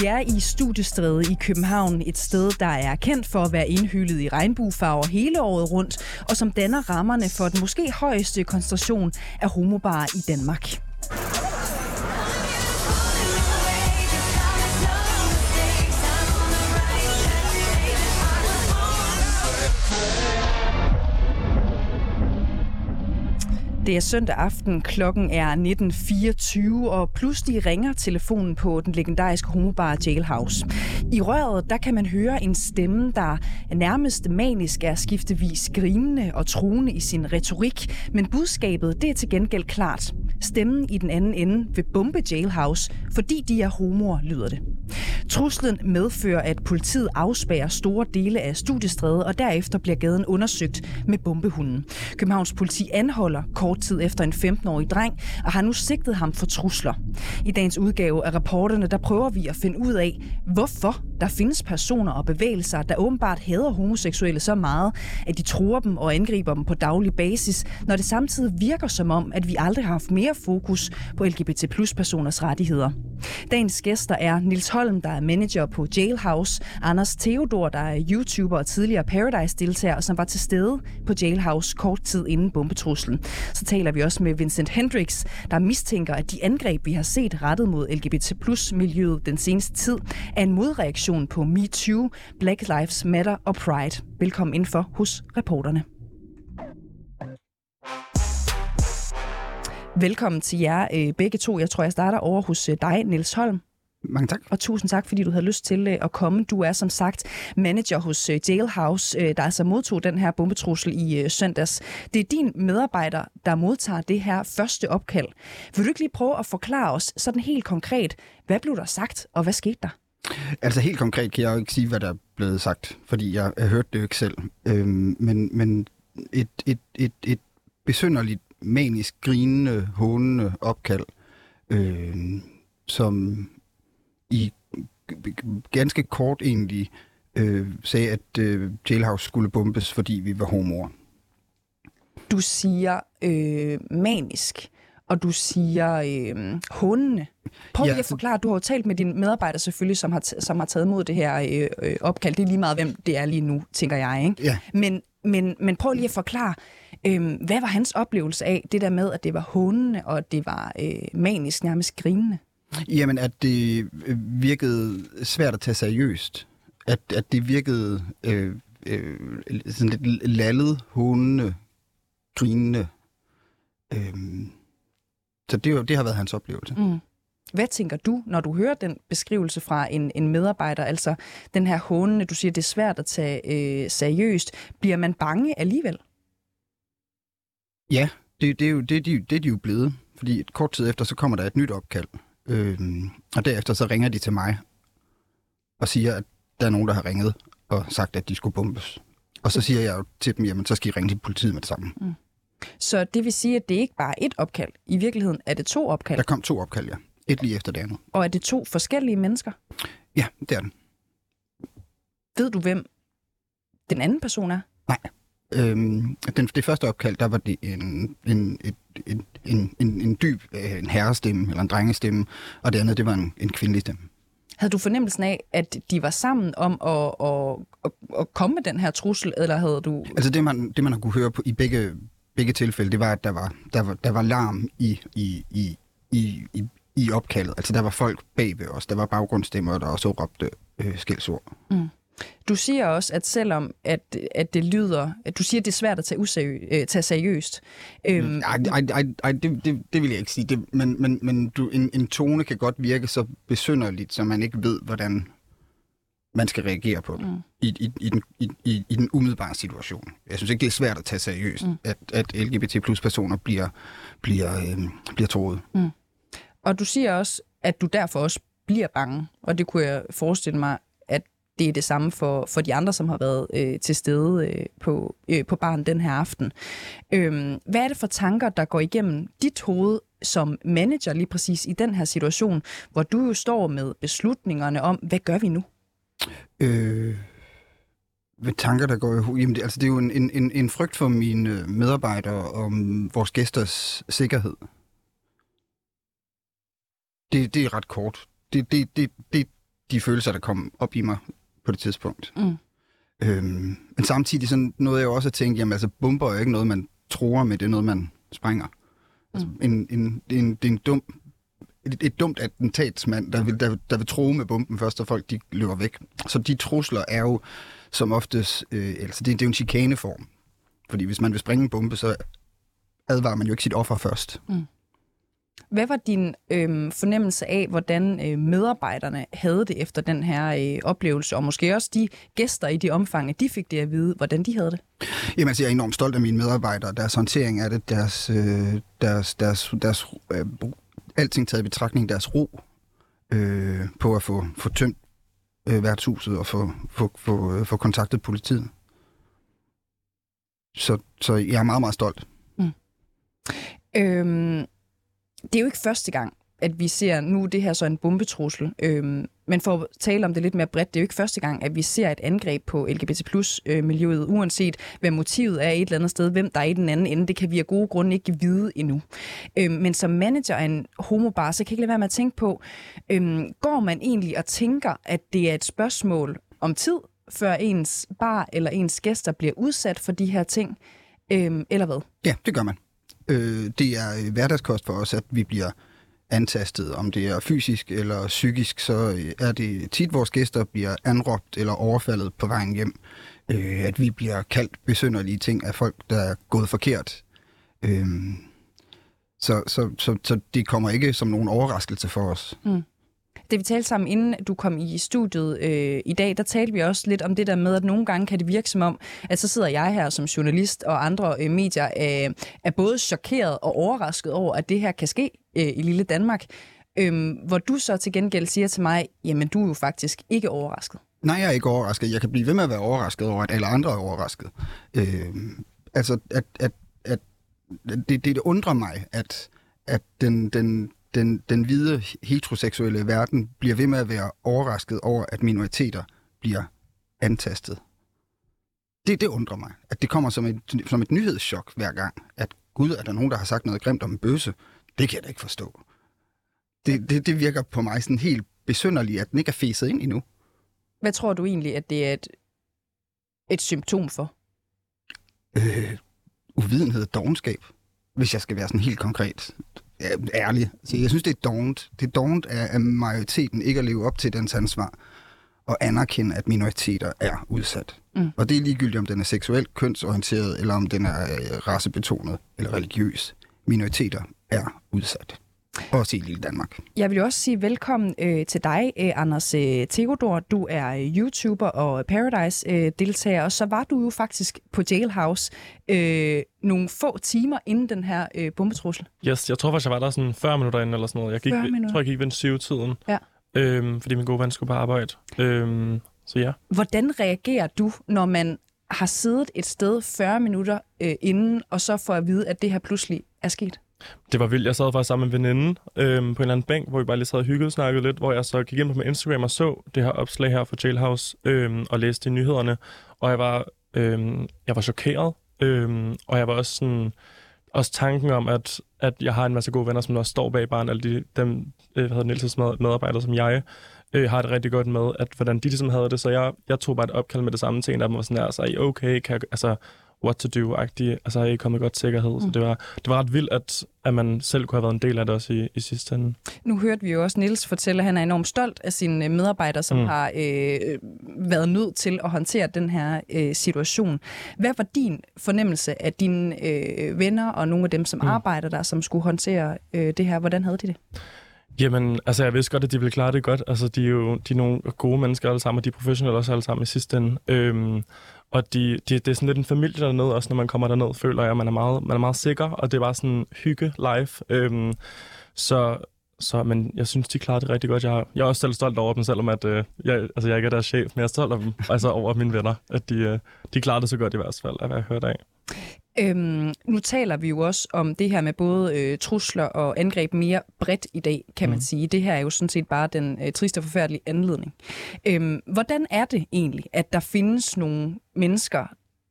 Vi er i Studiestræde i København, et sted, der er kendt for at være indhyllet i regnbuefarver hele året rundt, og som danner rammerne for den måske højeste koncentration af homobarer i Danmark. Det er søndag aften, klokken er 19.24, og pludselig ringer telefonen på den legendariske homobar Jailhouse. I røret, der kan man høre en stemme, der nærmest manisk er skiftevis grinende og truende i sin retorik, men budskabet, det er til gengæld klart. Stemmen i den anden ende vil bombe Jailhouse, fordi de er homoer, lyder det. Truslen medfører, at politiet afspærrer store dele af studiestrædet, og derefter bliver gaden undersøgt med bombehunden. Københavns politi anholder kort tid efter en 15-årig dreng, og har nu sigtet ham for trusler. I dagens udgave af rapporterne, der prøver vi at finde ud af, hvorfor der findes personer og bevægelser, der åbenbart hader homoseksuelle så meget, at de tror dem og angriber dem på daglig basis, når det samtidig virker som om, at vi aldrig har haft mere fokus på LGBT plus personers rettigheder. Dagens gæster er Nils Holm, der er manager på Jailhouse, Anders Theodor, der er YouTuber og tidligere Paradise-deltager, som var til stede på Jailhouse kort tid inden bombetruslen. Så taler vi også med Vincent Hendricks, der mistænker, at de angreb, vi har set rettet mod LGBT plus miljøet den seneste tid, er en modreaktion på MeToo, Black Lives Matter og Pride. Velkommen indenfor hos reporterne. Velkommen til jer øh, begge to. Jeg tror, jeg starter over hos øh, dig, Niels Holm. Mange tak. Og tusind tak, fordi du havde lyst til øh, at komme. Du er som sagt manager hos øh, Jailhouse, øh, der altså modtog den her bombetrussel i søndags. Det er din medarbejder, der modtager det her første opkald. Vil du ikke lige prøve at forklare os sådan helt konkret, hvad blev der sagt, og hvad skete der? Altså helt konkret kan jeg jo ikke sige, hvad der er blevet sagt, fordi jeg har hørt det jo ikke selv. Øhm, men men et, et, et, et besynderligt, manisk, grinende, hånende opkald, øh, som i ganske kort egentlig øh, sagde, at øh, Jailhouse skulle bombes, fordi vi var homoer. Du siger øh, manisk, og du siger øh, hundene. Prøv Ja, lige at forklare, du har jo talt med dine medarbejdere selvfølgelig, som har, som har taget imod det her øh, øh, opkald. Det er lige meget, hvem det er lige nu, tænker jeg. Ikke? Ja. Men, men, men prøv lige at forklare, øh, hvad var hans oplevelse af det der med, at det var hundene, og det var øh, manisk, nærmest grinende? Jamen, at det øh, virkede svært at tage seriøst. At, at det virkede øh, øh, sådan lidt lallet, hundende, grinende. Øh, så det, jo- det har været hans oplevelse. Mm. Hvad tænker du, når du hører den beskrivelse fra en, en medarbejder, altså den her hånende, du siger, det er svært at tage øh, seriøst. Bliver man bange alligevel? Ja, det, det, er jo, det, er de, det er de jo blevet. Fordi et kort tid efter, så kommer der et nyt opkald. Øh, og derefter så ringer de til mig og siger, at der er nogen, der har ringet og sagt, at de skulle bombes. Og så siger jeg jo til dem, jamen så skal I ringe til politiet med det samme. Så det vil sige, at det ikke bare er et opkald. I virkeligheden er det to opkald. Der kom to opkald, ja. Et lige efter det andet. Og er det to forskellige mennesker? Ja, det er den. Ved du, hvem den anden person er? Øhm, den, det første opkald, der var det en, en, et, en, en, en, en dyb øh, en herrestemme, eller en drengestemme, og det andet, det var en, en kvindelig stemme. Havde du fornemmelsen af, at de var sammen om at, at, at, at komme med den her trussel, eller havde du... Altså det, man, det, man har kunne høre på, i begge, begge tilfælde, det var, at der var, der var, der var larm i, i, i, i, i, i opkaldet. Altså der var folk bag ved os, der var baggrundsstemmer, der også råbte øh, skældsord. Du siger også, at selvom at, at det lyder... At du siger, at det er svært at tage, useriø, øh, tage seriøst. Øhm, Ej, ej, ej, ej det, det, det vil jeg ikke sige. Det, men men, men du, en, en tone kan godt virke så besynderligt, så man ikke ved, hvordan man skal reagere på det mm. i, i, i, den, i, i, i den umiddelbare situation. Jeg synes ikke, det er svært at tage seriøst, mm. at, at LGBT plus personer bliver, bliver, øh, bliver troet. Og du siger også, at du derfor også bliver bange. Og det kunne jeg forestille mig, det er det samme for, for de andre, som har været øh, til stede øh, på, øh, på barn den her aften. Øh, hvad er det for tanker, der går igennem dit hoved som manager lige præcis i den her situation, hvor du jo står med beslutningerne om, hvad gør vi nu? Øh, hvad tanker, der går i hovedet? Jamen, det, altså, det er jo en, en, en frygt for mine øh, medarbejdere om vores gæsters sikkerhed. Det, det er ret kort. Det, det, det, det de følelser, der kom op i mig på det tidspunkt. Mm. Øhm, men samtidig sådan noget jeg også at tænke, jamen altså bomber er jo ikke noget, man tror med, det er noget, man sprænger. Altså, mm. en, en, en, det er en dum, et, et dumt attentatsmand, der vil, der, der vil tro med bomben først, og folk de løber væk. Så de trusler er jo som oftest, øh, altså det, det er jo en chikaneform. Fordi hvis man vil springe en bombe, så advarer man jo ikke sit offer først. Mm. Hvad var din øh, fornemmelse af, hvordan øh, medarbejderne havde det efter den her øh, oplevelse, og måske også de gæster i de omfang, de fik det at vide, hvordan de havde det? Jamen, altså, jeg er enormt stolt af mine medarbejdere, deres håndtering af det, deres, øh, deres, deres, deres øh, alting taget i betragtning, deres ro øh, på at få, få tømt øh, værtshuset og få, få, få, øh, få kontaktet politiet. Så, så jeg er meget, meget stolt. Mm. Øhm, det er jo ikke første gang, at vi ser, nu det her så en bombetrussel, øhm, men for at tale om det lidt mere bredt, det er jo ikke første gang, at vi ser et angreb på LGBT plus øh, miljøet, uanset hvad motivet er et eller andet sted, hvem der er i den anden ende, det kan vi af gode grunde ikke vide endnu. Øhm, men som manager af en homobar, så kan jeg ikke lade være med at tænke på, øhm, går man egentlig og tænker, at det er et spørgsmål om tid, før ens bar eller ens gæster bliver udsat for de her ting, øhm, eller hvad? Ja, det gør man. Øh, det er øh, hverdagskost for os, at vi bliver antastet. Om det er fysisk eller psykisk, så øh, er det tit, vores gæster bliver anråbt eller overfaldet på vejen hjem. Øh, at vi bliver kaldt besynderlige ting af folk, der er gået forkert. Øh, så, så, så, så det kommer ikke som nogen overraskelse for os. Mm. Det vi talte sammen, inden du kom i studiet øh, i dag, der talte vi også lidt om det der med, at nogle gange kan det virke som om, at så sidder jeg her som journalist og andre øh, medier øh, er både chokeret og overrasket over, at det her kan ske øh, i lille Danmark. Øhm, hvor du så til gengæld siger til mig, jamen du er jo faktisk ikke overrasket. Nej, jeg er ikke overrasket. Jeg kan blive ved med at være overrasket over, at alle andre er overrasket. Øh, altså, at, at, at det, det undrer mig, at, at den, den, den, den hvide heteroseksuelle verden bliver ved med at være overrasket over, at minoriteter bliver antastet. Det, det undrer mig, at det kommer som et, som et nyhedschok hver gang, at gud, er der nogen, der har sagt noget grimt om en bøsse? Det kan jeg da ikke forstå. Det, det, det virker på mig sådan helt besynderligt, at den ikke er fæset ind endnu. Hvad tror du egentlig, at det er et, et symptom for? Øh, uvidenhed og dogenskab, hvis jeg skal være sådan helt konkret ærlig. Så jeg synes, det er dårligt. Det er dårligt af, majoriteten ikke at leve op til dens ansvar og anerkende, at minoriteter er udsat. Mm. Og det er ligegyldigt, om den er seksuelt kønsorienteret, eller om den er øh, racebetonet eller religiøs. Minoriteter er udsat. Også i lille Danmark. Jeg vil også sige velkommen øh, til dig, øh, Anders øh, Tegodor. Du er øh, YouTuber og Paradise-deltager, øh, og så var du jo faktisk på Jailhouse øh, nogle få timer inden den her øh, bombetrussel. Yes, jeg tror faktisk, jeg var der sådan 40 minutter inden eller sådan noget. Jeg gik, jeg tror, jeg gik ved syv tiden, ja. øhm, fordi min gode ven skulle på arbejde. Øhm, så ja. Hvordan reagerer du, når man har siddet et sted 40 minutter øh, inden, og så får at vide, at det her pludselig er sket? Det var vildt. Jeg sad faktisk sammen med en veninde øhm, på en eller anden bænk, hvor vi bare lige sad og hyggede og snakkede lidt, hvor jeg så gik ind på min Instagram og så det her opslag her fra Jailhouse øhm, og læste i nyhederne. Og jeg var, øhm, jeg var chokeret, øhm, og jeg var også sådan, også tanken om, at, at jeg har en masse gode venner, som også står bag barn, alle de, dem, øh, hvad hedder Nielses medarbejdere som jeg, øh, har det rigtig godt med, at hvordan de ligesom havde det. Så jeg, jeg tog bare et opkald med det samme til en af dem, og sådan der, altså, så okay, kan jeg, altså, what to do-agtig. Altså har I kommet godt sikkerhed. Mm. Så det var, det var ret vildt, at, at man selv kunne have været en del af det også i, i sidste ende. Nu hørte vi jo også Nils fortælle, at han er enormt stolt af sine medarbejdere, som mm. har øh, været nødt til at håndtere den her øh, situation. Hvad var din fornemmelse af dine øh, venner og nogle af dem, som mm. arbejder der, som skulle håndtere øh, det her? Hvordan havde de det? Jamen, altså jeg vidste godt, at de ville klare det godt. Altså, de er jo de er nogle gode mennesker alle sammen, og de er professionelle også alle sammen i sidste ende. Øhm, og de, de, det er sådan lidt en familie dernede, også når man kommer derned, føler jeg, man er meget, man er meget sikker, og det er bare sådan hygge live. Øhm, så, så, men jeg synes, de klarede det rigtig godt. Jeg, har, jeg er også selv stolt over dem, selvom at, øh, jeg, altså, jeg ikke er deres chef, men jeg er stolt over dem, altså over mine venner, at de, øh, de klarede det så godt i hvert fald, af hvad jeg hørte af. Øhm, nu taler vi jo også om det her med både øh, trusler og angreb mere bredt i dag, kan man mm. sige. Det her er jo sådan set bare den øh, triste og forfærdelige anledning. Øhm, hvordan er det egentlig, at der findes nogle mennesker,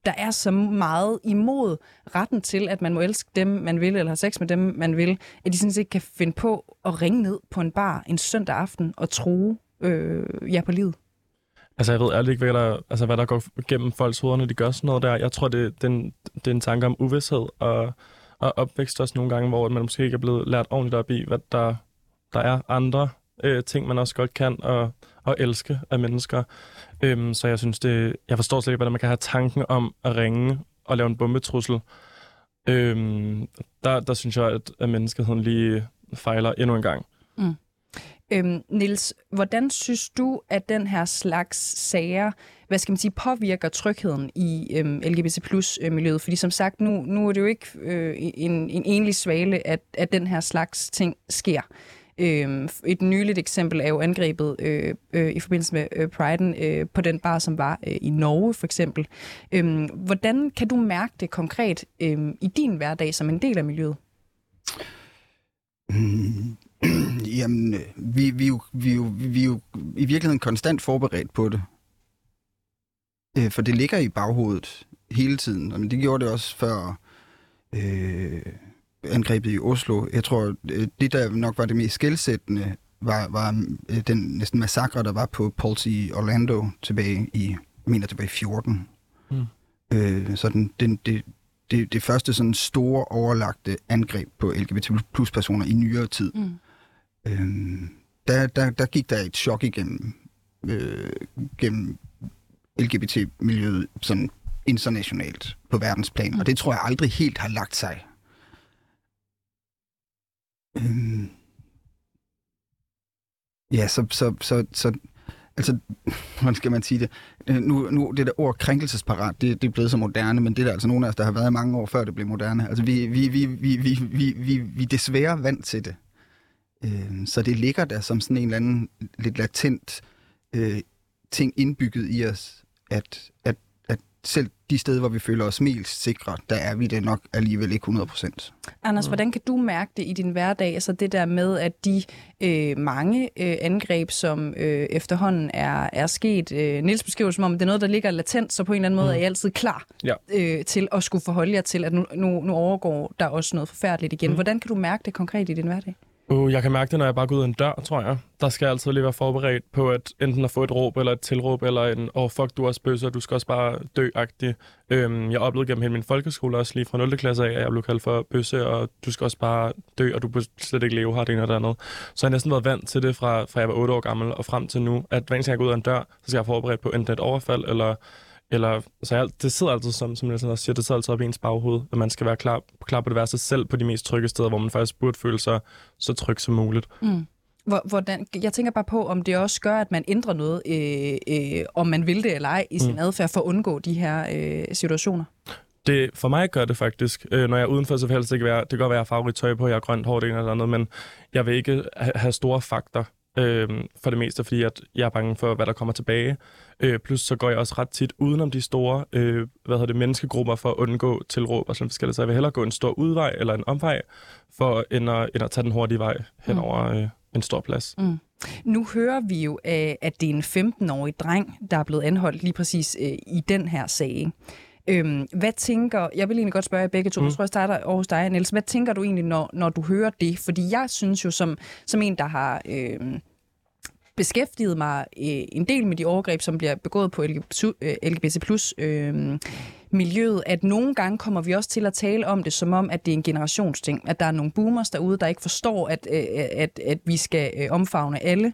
der er så meget imod retten til, at man må elske dem, man vil, eller have sex med dem, man vil, at de sådan set kan finde på at ringe ned på en bar en søndag aften og tro øh, jer på livet? Altså, jeg ved ærligt ikke, hvad der, altså, hvad der går gennem folks hoveder, når de gør sådan noget der. Jeg tror, det, det, er, en, det er en tanke om uvidshed og, og opvækst også nogle gange, hvor man måske ikke er blevet lært ordentligt op i, hvad der, der er andre øh, ting, man også godt kan og, og elske af mennesker. Øhm, så jeg synes, det, jeg forstår slet ikke, hvordan man kan have tanken om at ringe og lave en bombetrussel. Øhm, der, der synes jeg, at, at menneskeheden lige fejler endnu en gang. Mm. Øhm, Nils, hvordan synes du, at den her slags sager, hvad skal man sige, påvirker trygheden i øhm, LGBT plus øhm, miljøet? Fordi som sagt, nu, nu er det jo ikke øh, en, en enlig svale, at, at den her slags ting sker. Øhm, et nyligt eksempel er jo angrebet øh, øh, i forbindelse med øh, Priden øh, på den bar, som var øh, i Norge for eksempel. Øhm, hvordan kan du mærke det konkret øh, i din hverdag som en del af miljøet? Mm, jamen, vi, vi, jo, vi, jo, vi er jo i virkeligheden konstant forberedt på det. Øh, for det ligger i baghovedet hele tiden. Men det gjorde det også før... Øh, angrebet i Oslo. Jeg tror, øh, det der nok var det mest skældsættende, var, var øh, den næsten massakre, der var på Pulse i Orlando tilbage i, jeg mener tilbage i 14. Mm. Øh, så den, den, det, det, det første sådan store overlagte angreb på LGBT plus personer i nyere tid. Mm. Øh, der, der, der gik der et chok igennem øh, gennem LGBT-miljøet sådan internationalt på verdensplan, og det tror jeg aldrig helt har lagt sig Øh, ja, så, så, så, så altså, hvordan skal man sige det? Øh, nu, nu det der ord krænkelsesparat, det, det er blevet så moderne, men det er der altså nogle af os, der har været mange år før det blev moderne. Altså, vi, vi, vi, vi, vi, vi, vi, vi er desværre vant til det. Øh, så det ligger der som sådan en eller anden lidt latent øh, ting indbygget i os, at, at selv de steder, hvor vi føler os mest sikre, der er vi det nok alligevel ikke 100 procent. Anders, mm. hvordan kan du mærke det i din hverdag? Altså det der med, at de øh, mange øh, angreb, som øh, efterhånden er, er sket, øh, Nils beskriver som om, det er noget, der ligger latent, så på en eller anden måde mm. er I altid klar ja. øh, til at skulle forholde jer til, at nu, nu, nu overgår der også noget forfærdeligt igen. Mm. Hvordan kan du mærke det konkret i din hverdag? Uh, jeg kan mærke det, når jeg bare går ud af en dør, tror jeg. Der skal jeg altid lige være forberedt på at enten at få et råb eller et tilråb, eller en, åh oh, fuck, du er også bøsse, du skal også bare dø-agtig. Øhm, jeg oplevede gennem hele min folkeskole også lige fra 0. klasse af, at jeg blev kaldt for bøsse, og du skal også bare dø, og du bør slet ikke leve her, det ene eller andet. Så jeg har næsten været vant til det fra, fra jeg var 8 år gammel og frem til nu, at hver eneste gang jeg går ud af en dør, så skal jeg være forberedt på enten et overfald, eller eller, så jeg, det sidder altid, som, som jeg også siger, det sidder altid op i ens baghoved, at man skal være klar, klar på det værste selv på de mest trygge steder, hvor man faktisk burde føle sig så tryg som muligt. Mm. Hvordan, jeg tænker bare på, om det også gør, at man ændrer noget, øh, øh, om man vil det eller ej, i sin mm. adfærd for at undgå de her øh, situationer. Det, for mig gør det faktisk. Øh, når jeg er udenfor, så vil helst ikke være, det kan godt være, at jeg har farverigt tøj på, jeg har grønt hår, det eller andet, men jeg vil ikke ha- have store fakter øh, for det meste, fordi at jeg er bange for, hvad der kommer tilbage. Øh, plus så går jeg også ret tit udenom de store øh, hvad hedder det, menneskegrupper for at undgå tilråb og sådan forskelligt. Så jeg vil hellere gå en stor udvej eller en omvej, for end at, end at tage den hurtige vej hen mm. over øh, en stor plads. Mm. Nu hører vi jo, øh, at det er en 15-årig dreng, der er blevet anholdt lige præcis øh, i den her sag. Øhm, hvad tænker, jeg vil egentlig godt spørge jer begge to, mm. jeg tror, jeg starter over hos dig, Niels. Hvad tænker du egentlig, når, når du hører det? Fordi jeg synes jo, som, som en, der har... Øh, beskæftiget mig øh, en del med de overgreb, som bliver begået på LGBT, øh, plus øh, miljøet, at nogle gange kommer vi også til at tale om det som om, at det er en generationsting. At der er nogle boomers derude, der ikke forstår, at, øh, at, at vi skal øh, omfavne alle.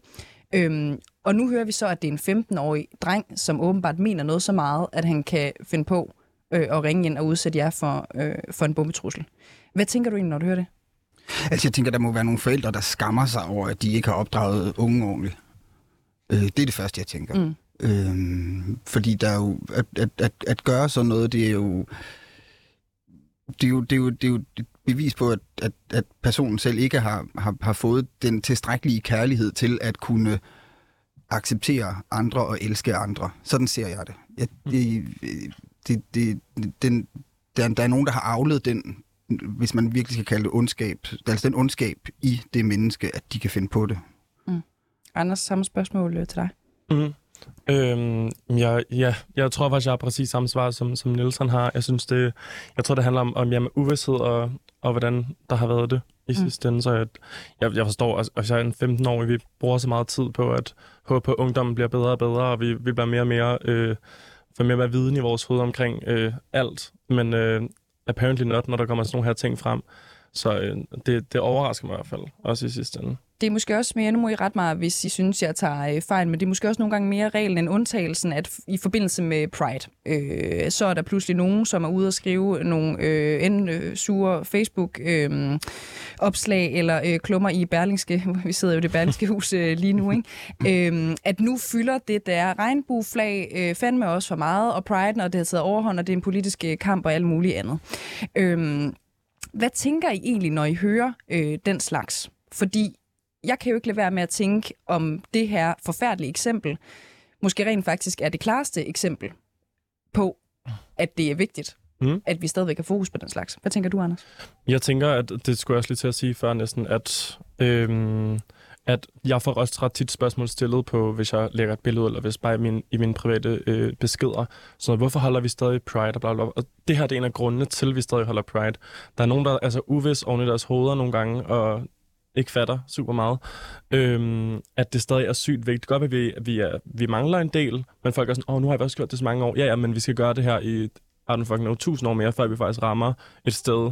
Øhm, og nu hører vi så, at det er en 15-årig dreng, som åbenbart mener noget så meget, at han kan finde på øh, at ringe ind og udsætte jer for, øh, for en bombetrussel. Hvad tænker du egentlig, når du hører det? Altså, jeg tænker, der må være nogle forældre, der skammer sig over, at de ikke har opdraget unge ordentligt. Øh, det er det første, jeg tænker. Mm. Øh, fordi der er jo, at, at, at, at gøre sådan noget, det er jo, det er jo, det er jo, det er jo bevis på, at, at, at personen selv ikke har, har, har fået den tilstrækkelige kærlighed til at kunne acceptere andre og elske andre. Sådan ser jeg det. Jeg, det, det, det den, der, der er nogen, der har afledt den, hvis man virkelig skal kalde det ondskab, altså den ondskab i det menneske, at de kan finde på det. Anders, samme spørgsmål øh, til dig. Mm. Øhm, ja, ja, jeg tror faktisk, jeg har præcis samme svar, som, som Nielsen har. Jeg synes, det, jeg tror, det handler om, om jamen, uvidshed og, og hvordan der har været det i mm. sidste ende. Så jeg, jeg, jeg forstår, at altså, jeg er en 15 år, vi bruger så meget tid på at håbe på, at ungdommen bliver bedre og bedre, og vi, vi bliver mere og mere, øh, får mere og mere viden i vores hoved omkring øh, alt. Men øh, apparently not, når der kommer sådan nogle her ting frem. Så øh, det, det overrasker mig i hvert fald, også i sidste ende det er måske også mere, nu må I ret mig, hvis I synes, jeg tager øh, fejl, men det er måske også nogle gange mere reglen end undtagelsen, at i forbindelse med Pride, øh, så er der pludselig nogen, som er ude og skrive nogle øh, enten øh, sure Facebook-opslag øh, eller øh, klummer i Berlingske, vi sidder jo i det Berlingske hus øh, lige nu, ikke? Øh, at nu fylder det der regnbueflag øh, fandme også for meget, og Pride, og det har taget overhånd, og det er en politisk øh, kamp og alt muligt andet. Øh, hvad tænker I egentlig, når I hører øh, den slags? Fordi jeg kan jo ikke lade være med at tænke om det her forfærdelige eksempel, måske rent faktisk er det klareste eksempel på, at det er vigtigt, mm. at vi stadigvæk har fokus på den slags. Hvad tænker du, Anders? Jeg tænker, at det skulle jeg også lige til at sige før næsten, at, øhm, at jeg får også ret tit spørgsmål stillet på, hvis jeg lægger et billede, eller hvis bare i, min, i mine private øh, beskeder. Så hvorfor holder vi stadig Pride og bla, bla, bla. Og det her det er en af grundene til, at vi stadig holder Pride. Der er nogen, der er så uvis oven i deres hoveder nogle gange, og ikke fatter super meget, øhm, at det stadig er sygt vigtigt. Godt, at vi, vi, er, vi mangler en del, men folk er sådan, åh, oh, nu har jeg også gjort det så mange år. Ja, ja, men vi skal gøre det her i, I don't fucking know, tusind år mere, før vi faktisk rammer et sted,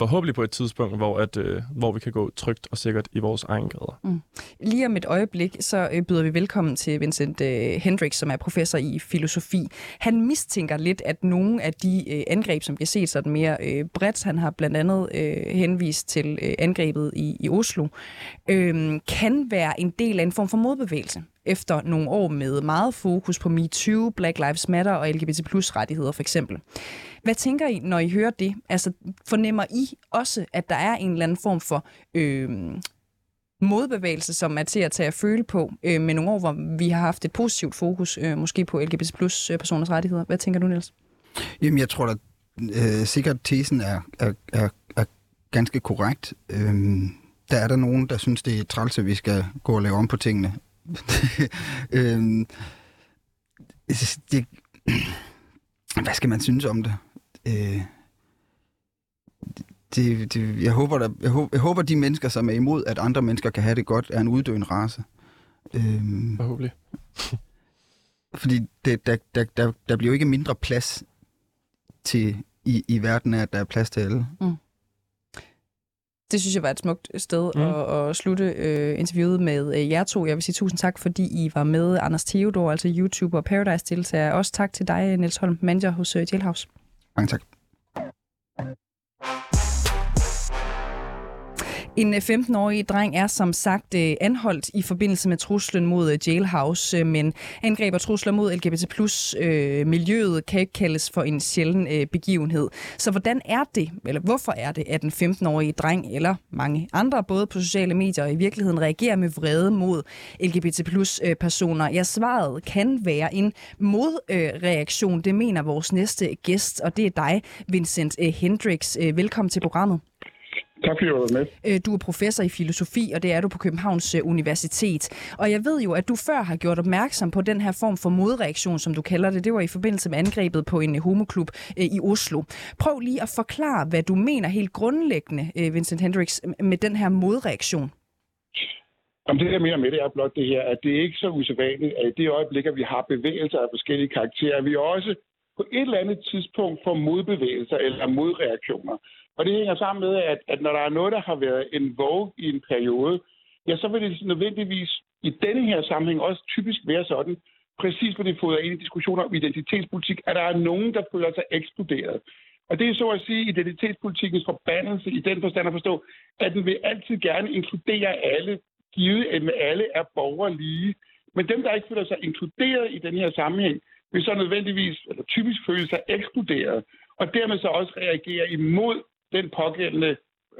forhåbentlig på et tidspunkt, hvor, at, øh, hvor vi kan gå trygt og sikkert i vores egen gader. Mm. Lige om et øjeblik, så øh, byder vi velkommen til Vincent øh, Hendricks, som er professor i filosofi. Han mistænker lidt, at nogle af de øh, angreb, som vi har set sådan mere øh, bredt, han har blandt andet øh, henvist til øh, angrebet i, i Oslo, øh, kan være en del af en form for modbevægelse efter nogle år med meget fokus på MeToo, Black Lives Matter og LGBT plus rettigheder for eksempel. Hvad tænker I, når I hører det? Altså, fornemmer I også, at der er en eller anden form for øh, modbevægelse, som er til at tage at føle på øh, med nogle år, hvor vi har haft et positivt fokus, øh, måske på LGBT plus øh, personers rettigheder? Hvad tænker du, Niels? Jamen, jeg tror da øh, sikkert, tesen er, er, er, er ganske korrekt. Øh, der er der nogen, der synes, det er træls, at vi skal gå og lave om på tingene. øh, det, hvad skal man synes om det? Øh, det, det jeg, håber, der, jeg, håber, jeg håber, de mennesker, som er imod, at andre mennesker kan have det godt, er en uddøende race. Øh, Forhåbentlig. fordi det, der, der, der, der bliver jo ikke mindre plads til i, i verden, at der er plads til alle. Mm. Det synes jeg var et smukt sted mm. at, at slutte øh, interviewet med øh, jer to. Jeg vil sige tusind tak, fordi I var med. Anders Theodor, altså YouTuber og Paradise-deltager. Også tak til dig, Niels Holm, manager hos øh, Jailhouse. Mange tak. En øh, 15-årig dreng er som sagt øh, anholdt i forbindelse med truslen mod øh, Jailhouse, men angreb og trusler mod LGBT plus miljøet kan ikke kaldes for en sjælden begivenhed. Så hvordan er det, eller hvorfor er det, at en 15-årig dreng eller mange andre, både på sociale medier og i virkeligheden, reagerer med vrede mod LGBT plus personer? Ja, svaret kan være en modreaktion. Det mener vores næste gæst, og det er dig, Vincent Hendricks. Velkommen til programmet. Tak fordi du var med. Øh, du er professor i filosofi, og det er du på Københavns øh, Universitet. Og jeg ved jo, at du før har gjort opmærksom på den her form for modreaktion, som du kalder det. Det var i forbindelse med angrebet på en øh, homoklub i Oslo. Prøv lige at forklare, hvad du mener helt grundlæggende, Vincent Hendricks, med den her modreaktion. Om det, jeg mener med det, er blot det her, at det er ikke så usædvanligt, at i det øjeblik, at vi har bevægelser af forskellige karakterer, vi også på et eller andet tidspunkt får modbevægelser eller modreaktioner. Og det hænger sammen med, at, at når der er noget, der har været en vogue i en periode, ja, så vil det nødvendigvis i denne her sammenhæng også typisk være sådan, præcis hvor det fodrer ind i diskussioner om identitetspolitik, at der er nogen, der føler sig eksploderet. Og det er så at sige identitetspolitikens forbandelse i den forstand at forstå, at den vil altid gerne inkludere alle, givet at alle er borgere lige. Men dem, der ikke føler sig inkluderet i den her sammenhæng, vil så nødvendigvis, eller typisk føle sig ekskluderet, og dermed så også reagere imod den pågældende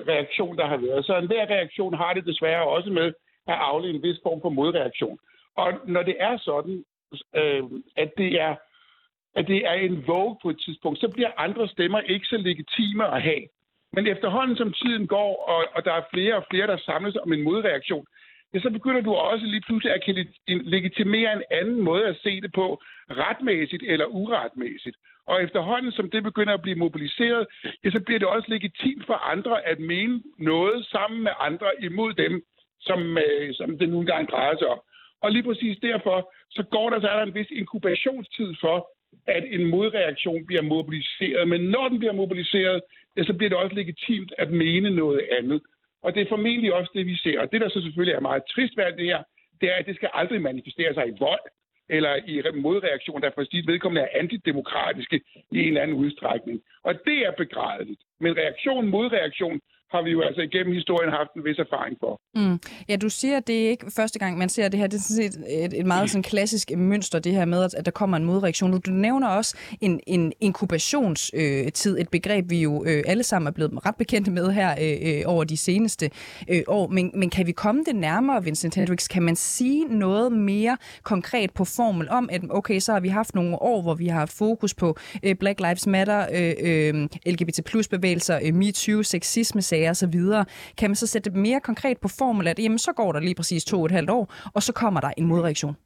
reaktion, der har været. Så enhver reaktion har det desværre også med at aflede en vis form for modreaktion. Og når det er sådan, øh, at det er at det er en vogue på et tidspunkt, så bliver andre stemmer ikke så legitime at have. Men efterhånden som tiden går, og, og der er flere og flere, der samles om en modreaktion, ja, så begynder du også lige pludselig at legitimere en anden måde at se det på, retmæssigt eller uretmæssigt. Og efterhånden som det begynder at blive mobiliseret, ja, så bliver det også legitimt for andre at mene noget sammen med andre imod dem, som, øh, som det nogle engang drejer sig om. Og lige præcis derfor, så går der så er der en vis inkubationstid for, at en modreaktion bliver mobiliseret. Men når den bliver mobiliseret, ja, så bliver det også legitimt at mene noget andet. Og det er formentlig også det, vi ser. Og det, der så selvfølgelig er meget trist ved det her, det er, at det skal aldrig manifestere sig i vold eller i modreaktion, der for sit vedkommende er antidemokratiske i en eller anden udstrækning. Og det er begrædeligt. Men reaktion modreaktion, har vi jo altså igennem historien haft en vis erfaring for. Mm. Ja, du siger, at det er ikke første gang, man ser det her. Det er sådan set et, et meget sådan klassisk mønster, det her med, at der kommer en modreaktion. Du nævner også en, en inkubationstid, et begreb, vi jo øh, alle sammen er blevet ret bekendte med her øh, øh, over de seneste øh, år. Men, men kan vi komme det nærmere, Vincent Hendricks? Kan man sige noget mere konkret på formel om, at okay, så har vi haft nogle år, hvor vi har haft fokus på øh, Black Lives Matter, øh, øh, LGBT plus bevægelser, øh, MeToo, sexisme klager osv., kan man så sætte det mere konkret på formel, at jamen, så går der lige præcis to og et halvt år, og så kommer der en modreaktion?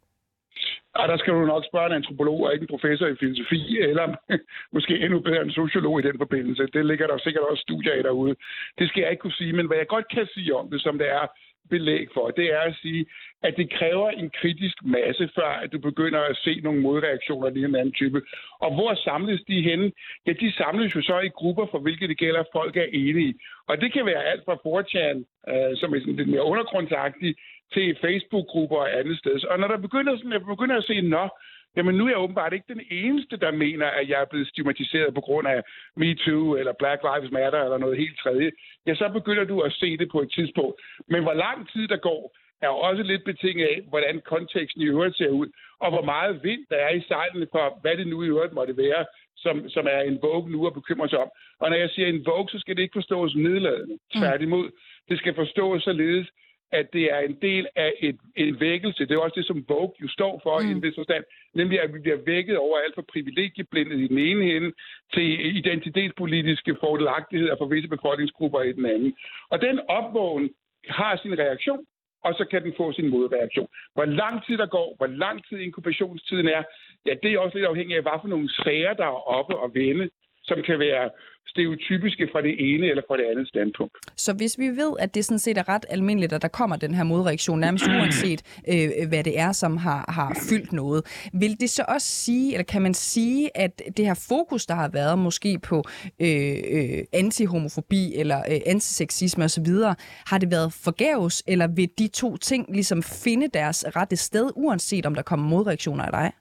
Ja, der skal du nok spørge en antropolog og ikke en professor i filosofi, eller måske endnu bedre en sociolog i den forbindelse. Det ligger der sikkert også studier af derude. Det skal jeg ikke kunne sige, men hvad jeg godt kan sige om det, som det er, belæg for, det er at sige, at det kræver en kritisk masse, før at du begynder at se nogle modreaktioner af den anden type. Og hvor samles de henne? Ja, de samles jo så i grupper, for hvilke det gælder, at folk er enige. Og det kan være alt fra 4chan, øh, som er sådan lidt mere undergrundsagtigt, til Facebook-grupper og andet sted. Og når der begynder, sådan, jeg begynder at se, nå, jamen nu er jeg åbenbart ikke den eneste, der mener, at jeg er blevet stigmatiseret på grund af MeToo eller Black Lives Matter eller noget helt tredje, ja, så begynder du at se det på et tidspunkt. Men hvor lang tid der går, er også lidt betinget af, hvordan konteksten i øvrigt ser ud, og hvor meget vind der er i sejlene for, hvad det nu i øvrigt måtte være, som, som er en vogue nu at bekymre sig om. Og når jeg siger en vogue, så skal det ikke forstås nedladende. Mm. Tværtimod, det skal forstås således, at det er en del af et, en vækkelse. Det er også det, som Vogue jo står for mm. i en forstand. Nemlig, at vi bliver vækket over alt for privilegieblindet i den ene hende til identitetspolitiske fordelagtigheder for visse befolkningsgrupper i den anden. Og den opvågen har sin reaktion, og så kan den få sin modreaktion. Hvor lang tid der går, hvor lang tid inkubationstiden er, ja, det er også lidt afhængigt af, hvad for nogle sager, der er oppe og vende, som kan være stereotypiske fra det ene eller fra det andet standpunkt. Så hvis vi ved, at det sådan set er ret almindeligt, at der kommer den her modreaktion, nærmest uanset øh, hvad det er, som har, har fyldt noget, vil det så også sige, eller kan man sige, at det her fokus, der har været måske på øh, øh, antihomofobi eller øh, antiseksisme osv., har det været forgæves, eller vil de to ting ligesom finde deres rette sted, uanset om der kommer modreaktioner eller ej?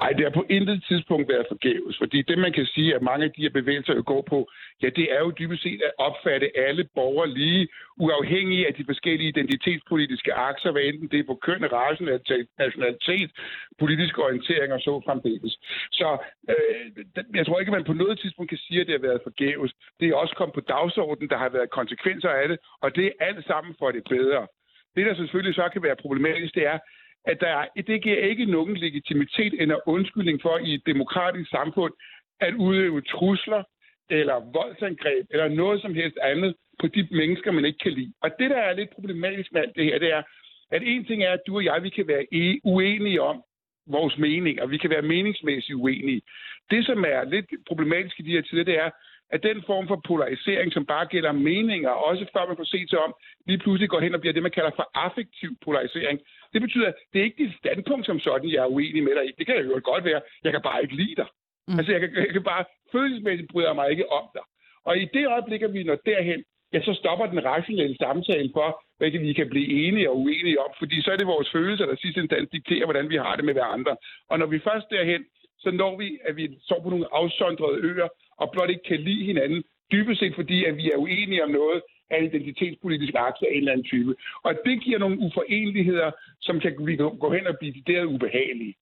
Ej, det har på intet tidspunkt været forgæves, fordi det, man kan sige, at mange af de her bevægelser går på, ja, det er jo dybest set at opfatte alle borgere lige, uafhængige af de forskellige identitetspolitiske akser, hvad enten det er på køn, race, nationalitet, politisk orientering og så fremdeles. Så øh, jeg tror ikke, at man på noget tidspunkt kan sige, at det har været forgæves. Det er også kommet på dagsordenen, der har været konsekvenser af det, og det er alt sammen for det bedre. Det, der selvfølgelig så kan være problematisk, det er, at der, det giver ikke nogen legitimitet eller undskyldning for i et demokratisk samfund at udøve trusler eller voldsangreb eller noget som helst andet på de mennesker, man ikke kan lide. Og det, der er lidt problematisk med alt det her, det er, at en ting er, at du og jeg, vi kan være uenige om vores meninger. Vi kan være meningsmæssigt uenige. Det, som er lidt problematisk i de her tider, det er, at den form for polarisering, som bare gælder meninger, også før man får set sig om, lige pludselig går hen og bliver det, man kalder for affektiv polarisering. Det betyder, at det er ikke dit standpunkt som sådan, jeg er uenig med dig i. Det kan jo godt være. Jeg kan bare ikke lide dig. Mm. Altså, jeg kan, jeg kan bare følelsesmæssigt bryder mig ikke om dig. Og i det øjeblik, at vi når derhen, ja, så stopper den rationelle samtale for, hvad vi kan blive enige og uenige om, fordi så er det vores følelser, der sidst instans dikterer, hvordan vi har det med hverandre. Og når vi først derhen, så når vi, at vi står på nogle afsondrede øer, og blot ikke kan lide hinanden, dybest set fordi, at vi er uenige om noget af identitetspolitisk akse af en eller anden type. Og det giver nogle uforenligheder, som kan gå hen og blive der ubehagelige.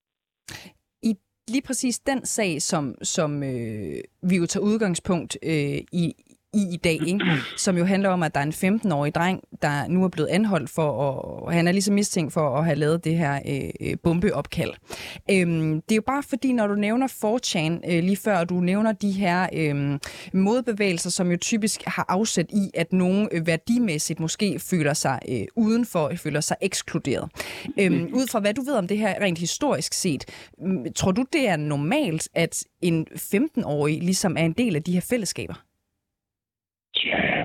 I lige præcis den sag, som, som øh, vi jo tager udgangspunkt øh, i, i i dag, ikke? som jo handler om, at der er en 15-årig dreng, der nu er blevet anholdt for, at, han er ligesom mistænkt for at have lavet det her øh, øh, bombeopkald. Øhm, det er jo bare fordi, når du nævner 4chan øh, lige før, og du nævner de her øh, modbevægelser, som jo typisk har afsæt i, at nogen øh, værdimæssigt måske føler sig øh, udenfor, føler sig ekskluderet. Øhm, ud fra hvad du ved om det her rent historisk set, mm, tror du, det er normalt, at en 15-årig ligesom er en del af de her fællesskaber?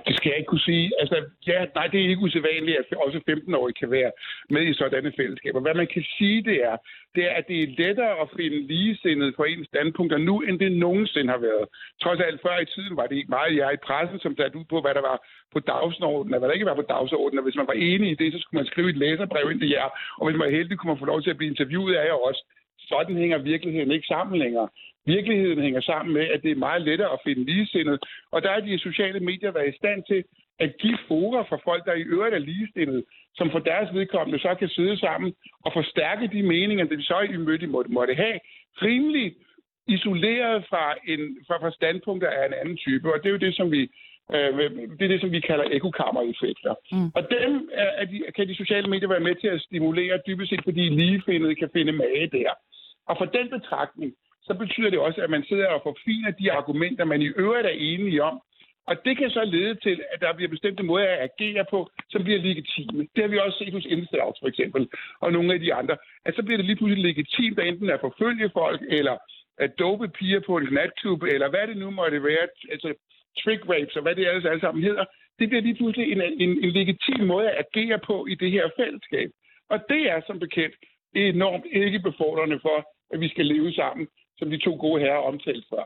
Det skal jeg ikke kunne sige. Altså, ja, nej, det er ikke usædvanligt, at også 15-årige kan være med i sådanne fællesskaber. Hvad man kan sige, det er, det er, at det er lettere at finde ligesindet på ens standpunkter nu, end det nogensinde har været. Trods alt før i tiden var det ikke meget jeg i pressen, som satte ud på, hvad der var på dagsordenen, og hvad der ikke var på dagsordenen. Og hvis man var enig i det, så skulle man skrive et læserbrev ind til jer. Og hvis man var heldig, kunne man få lov til at blive interviewet af jer også. Sådan hænger virkeligheden ikke sammen længere. Virkeligheden hænger sammen med, at det er meget lettere at finde ligesindet. Og der er de sociale medier været i stand til at give fora for folk, der i øvrigt er ligestillet, som for deres vedkommende så kan sidde sammen og forstærke de meninger, de så i møde måtte, måtte have, rimelig isoleret fra, en, fra, fra standpunkter af en anden type. Og det er jo det, som vi øh, det er det, som vi kalder ekokammereffekter. Mm. Og dem er, er de, kan de sociale medier være med til at stimulere, dybest set fordi ligefindede kan finde mage der. Og for den betragtning, så betyder det også, at man sidder og forfiner de argumenter, man i øvrigt er enige om. Og det kan så lede til, at der bliver bestemte måder at agere på, som bliver legitime. Det har vi også set hos Instagram for eksempel, og nogle af de andre. At så bliver det lige pludselig legitimt, at enten at forfølge folk, eller at dope piger på en natklub, eller hvad det nu måtte være, altså trick rapes, og hvad det ellers alle sammen hedder. Det bliver lige pludselig en, en, en legitim måde at agere på i det her fællesskab. Og det er som bekendt enormt ikke befordrende for, at vi skal leve sammen som de to gode herrer omtalte før.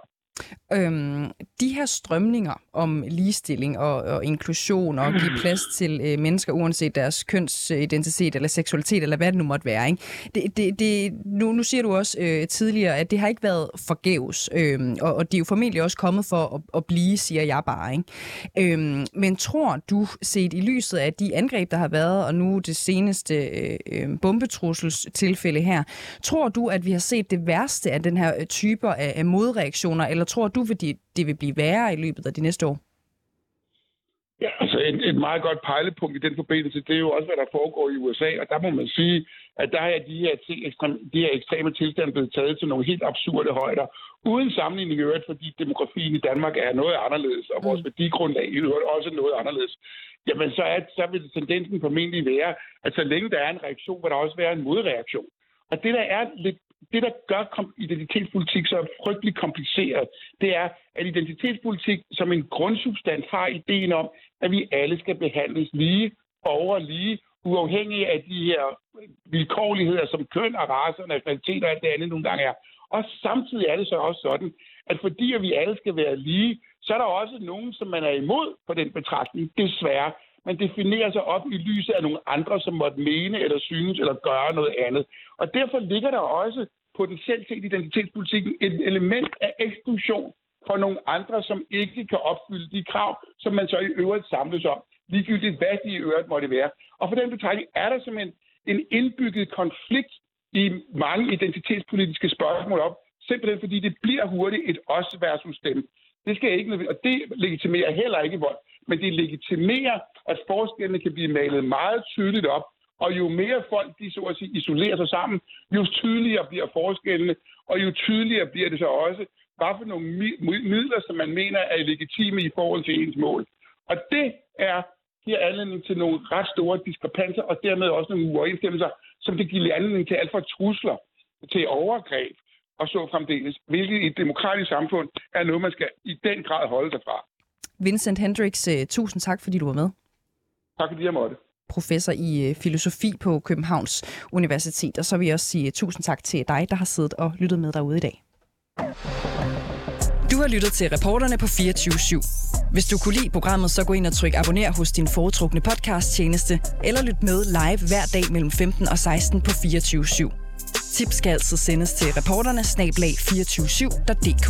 Øhm, de her strømninger om ligestilling og, og inklusion og give plads til øh, mennesker uanset deres kønsidentitet eller seksualitet eller hvad det nu måtte være. Ikke? Det, det, det, nu, nu siger du også øh, tidligere, at det har ikke været forgæves, øh, og, og det er jo formentlig også kommet for at, at blive, siger jeg bare. Ikke? Øhm, men tror du, set i lyset af de angreb, der har været, og nu det seneste øh, øh bombetruselstilfælde her, tror du, at vi har set det værste af den her typer af, af modreaktioner, eller tror du, at det vil blive værre i løbet af de næste år? Ja, altså et, et meget godt pejlepunkt i den forbindelse, det er jo også, hvad der foregår i USA, og der må man sige, at der er de her, ekstrem, de her ekstreme tilstande blevet taget til nogle helt absurde højder, uden sammenligning i øvrigt, fordi demografien i Danmark er noget anderledes, og vores mm. værdigrundlag i øvrigt også noget anderledes. Jamen, så, er, så vil tendensen formentlig være, at så længe der er en reaktion, vil der også være en modreaktion. Og det, der er lidt det, der gør identitetspolitik så frygtelig kompliceret, det er, at identitetspolitik som en grundsubstans har ideen om, at vi alle skal behandles lige, over lige, uafhængig af de her vilkårligheder, som køn og race og nationalitet og alt det andet nogle gange er. Og samtidig er det så også sådan, at fordi vi alle skal være lige, så er der også nogen, som man er imod på den betragtning, desværre man definerer sig op i lyset af nogle andre, som måtte mene eller synes eller gøre noget andet. Og derfor ligger der også potentielt set identitetspolitikken et element af eksklusion for nogle andre, som ikke kan opfylde de krav, som man så i øvrigt samles om, ligegyldigt hvad de i øvrigt måtte være. Og for den betragtning er der simpelthen en indbygget konflikt i mange identitetspolitiske spørgsmål op, simpelthen fordi det bliver hurtigt et os versus dem. Det skal ikke, og det legitimerer heller ikke vold, men det legitimerer, at forskellene kan blive malet meget tydeligt op, og jo mere folk de så at sige, isolerer sig sammen, jo tydeligere bliver forskellene, og jo tydeligere bliver det så også, hvad for nogle midler, som man mener er legitime i forhold til ens mål. Og det er giver anledning til nogle ret store diskrepanser, og dermed også nogle uoverensstemmelser, som det giver anledning til alt fra trusler til overgreb og så fremdeles, hvilket i et demokratisk samfund er noget, man skal i den grad holde sig fra. Vincent Hendricks, øh, tusind tak, fordi du var med. Tak fordi jeg måtte professor i øh, filosofi på Københavns Universitet. Og så vil jeg også sige tusind tak til dig, der har siddet og lyttet med derude i dag. Du har lyttet til reporterne på 24 /7. Hvis du kunne lide programmet, så gå ind og tryk abonner hos din foretrukne podcast-tjeneste, eller lyt med live hver dag mellem 15 og 16 på 24 /7. Tips skal altså sendes til reporterne snablag 247.dk.